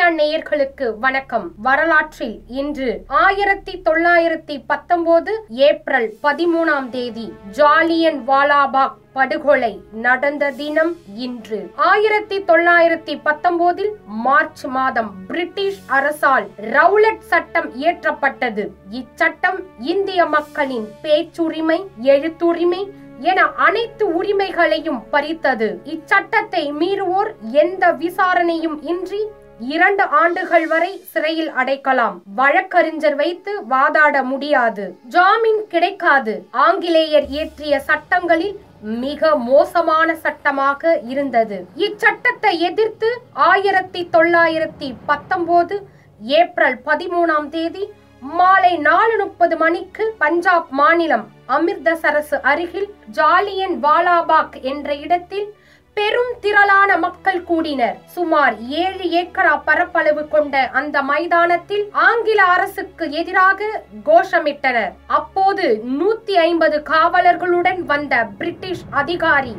Media நேயர்களுக்கு வணக்கம். வரலாற்றில் இன்று ஆயிரத்தி தொள்ளாயிரத்தி பத்தொன்பது ஏப்ரல் பதிமூணாம் தேதி ஜாலியன் வாலாபாக் படுகொலை நடந்த தினம் இன்று. ஆயிரத்தி தொள்ளாயிரத்தி பத்தொன்பதில் மார்ச் மாதம் பிரிட்டிஷ் அரசால் ரவுலட் சட்டம் இயற்றப்பட்டது. இச்சட்டம் இந்திய மக்களின் பேச்சுரிமை எழுத்துரிமை என அனைத்து உரிமைகளையும் பறித்தது. இச்சட்டத்தை மீறுவோர் எந்த விசாரணையும் இன்றி இரண்டு ஆண்டுகள் வரை சிறையில் அடைக்கலாம். வழக்கறிஞர் வைத்து வாதாட முடியாது. ஜாமீன் கிடைக்காது. ஆங்கிலேயர் இயற்றிய சட்டங்களில் மிக மோசமான சட்டமாக இருந்தது. இச்சட்டத்தை எதிர்த்து ஆயிரத்தி தொள்ளாயிரத்தி பத்தொன்பது ஏப்ரல் பதிமூணாம் தேதி மாலை நாலு முப்பது மணிக்கு பஞ்சாப் மாநிலம் அமிர்தசரசு அருகில் ஜாலியன் வாலாபாக் என்ற இடத்தில் பெரும் திரளான மக்கள் கூடினர். சுமார் ஏழு ஏக்கரா பரப்பளவு கொண்ட அந்த மைதானத்தில் ஆங்கில அரசுக்கு எதிராக கோஷமிட்டனர். அப்போது நூத்தி ஐம்பது காவலர்களுடன் வந்த பிரிட்டிஷ் அதிகாரி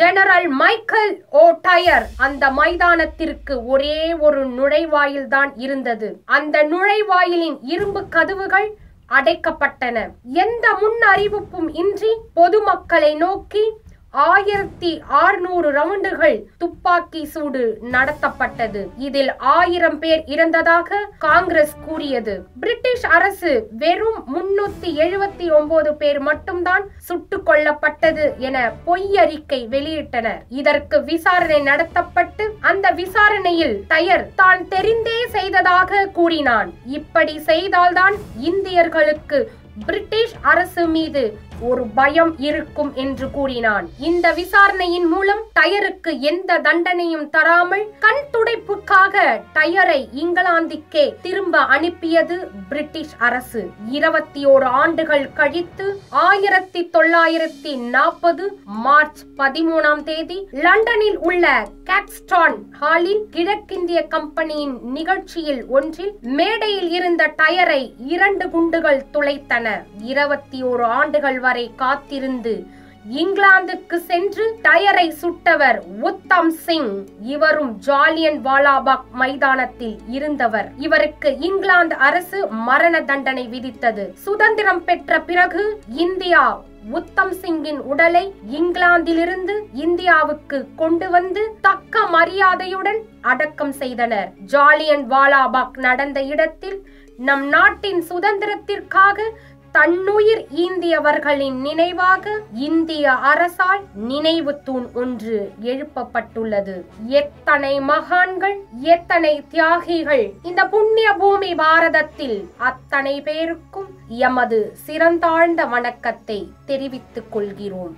ஜெனரல் மைக்கேல் ஓ டயர் அந்த மைதானத்திற்கு ஒரே ஒரு நுழைவாயில் தான் இருந்தது. அந்த நுழைவாயிலின் இரும்பு கதவுகள் அடைக்கப்பட்டன. எந்த முன் அறிவிப்பும் இன்றி பொதுமக்களை நோக்கி ஆயிரத்தி ஆறுநூறு ரவுண்டுகள் துப்பாக்கி சூடு நடத்தப்பட்டது. இதில் ஆயிரம் பேர் இறந்ததாக காங்கிரஸ் கூறியது. பிரிட்டிஷ் அரசு வெறும் முன்னூத்தி எழுபத்தி ஒன்பது பேர் மட்டும்தான் சுட்டு கொல்லப்பட்டது என பொய்யறிக்கை வெளியிட்டனர். இதற்கு விசாரணை நடத்தப்பட்டு அந்த விசாரணையில் டயர் தான் தெரிந்தே செய்ததாக கூறினான். இப்படி செய்தால்தான் இந்தியர்களுக்கு பிரிட்டிஷ் அரசு மீது ஒரு பயம் இருக்கும் என்று கூறினான். இந்த விசாரணையின் மூலம் டயருக்கு எந்த தண்டனையும் தராமல் கண் துடைப்புக்காக டயரை இங்கிலாந்துக்கே திரும்ப அனுப்பியது பிரிட்டிஷ் அரசு. இருபத்தி ஓரு ஆண்டுகள் கழித்து ஆயிரத்தி தொள்ளாயிரத்தி நாற்பது மார்ச் பதிமூணாம் தேதி லண்டனில் உள்ள கேக்ஸ்டான் ஹாலில் கிழக்கிந்திய கம்பெனியின் நிகழ்ச்சியில் ஒன்றில் மேடையில் இருந்த டயரை இரண்டு குண்டுகள் துளைத்தன. இருபத்தி ஓரு ஆண்டுகள் வரை காத்திருந்து இங்கிலாந்துக்கு சென்று டயரை சுட்டவர் உத்தம் சிங். இவரும் ஜாலியன் வாலாபாக் மைதானத்தில் இருந்தவர். இவருக்கு இங்கிலாந்து அரசு மரண தண்டனை விதித்தது. சுதந்திரம் பெற்ற பிறகு இந்தியா உத்தம் சிங்கின் உடலை இங்கிலாந்திலிருந்து இந்தியாவுக்கு கொண்டு வந்து தக்க மரியாதையுடன் அடக்கம் செய்தனர். ஜாலியன் வாலாபாக் நடந்த இடத்தில் நம் நாட்டின் சுதந்திரத்திற்காக தன்னுயிர் ஈந்தியவர்களின் நினைவாக இந்திய அரசால் நினைவு தூண் ஒன்று எழுப்பப்பட்டுள்ளது. எத்தனை மகான்கள் எத்தனை தியாகிகள் இந்த புண்ணிய பூமி பாரதத்தில் அத்தனை பேருக்கும் எமது சிறந்தாழ்ந்த வணக்கத்தை தெரிவித்துக் கொள்கிறோம்.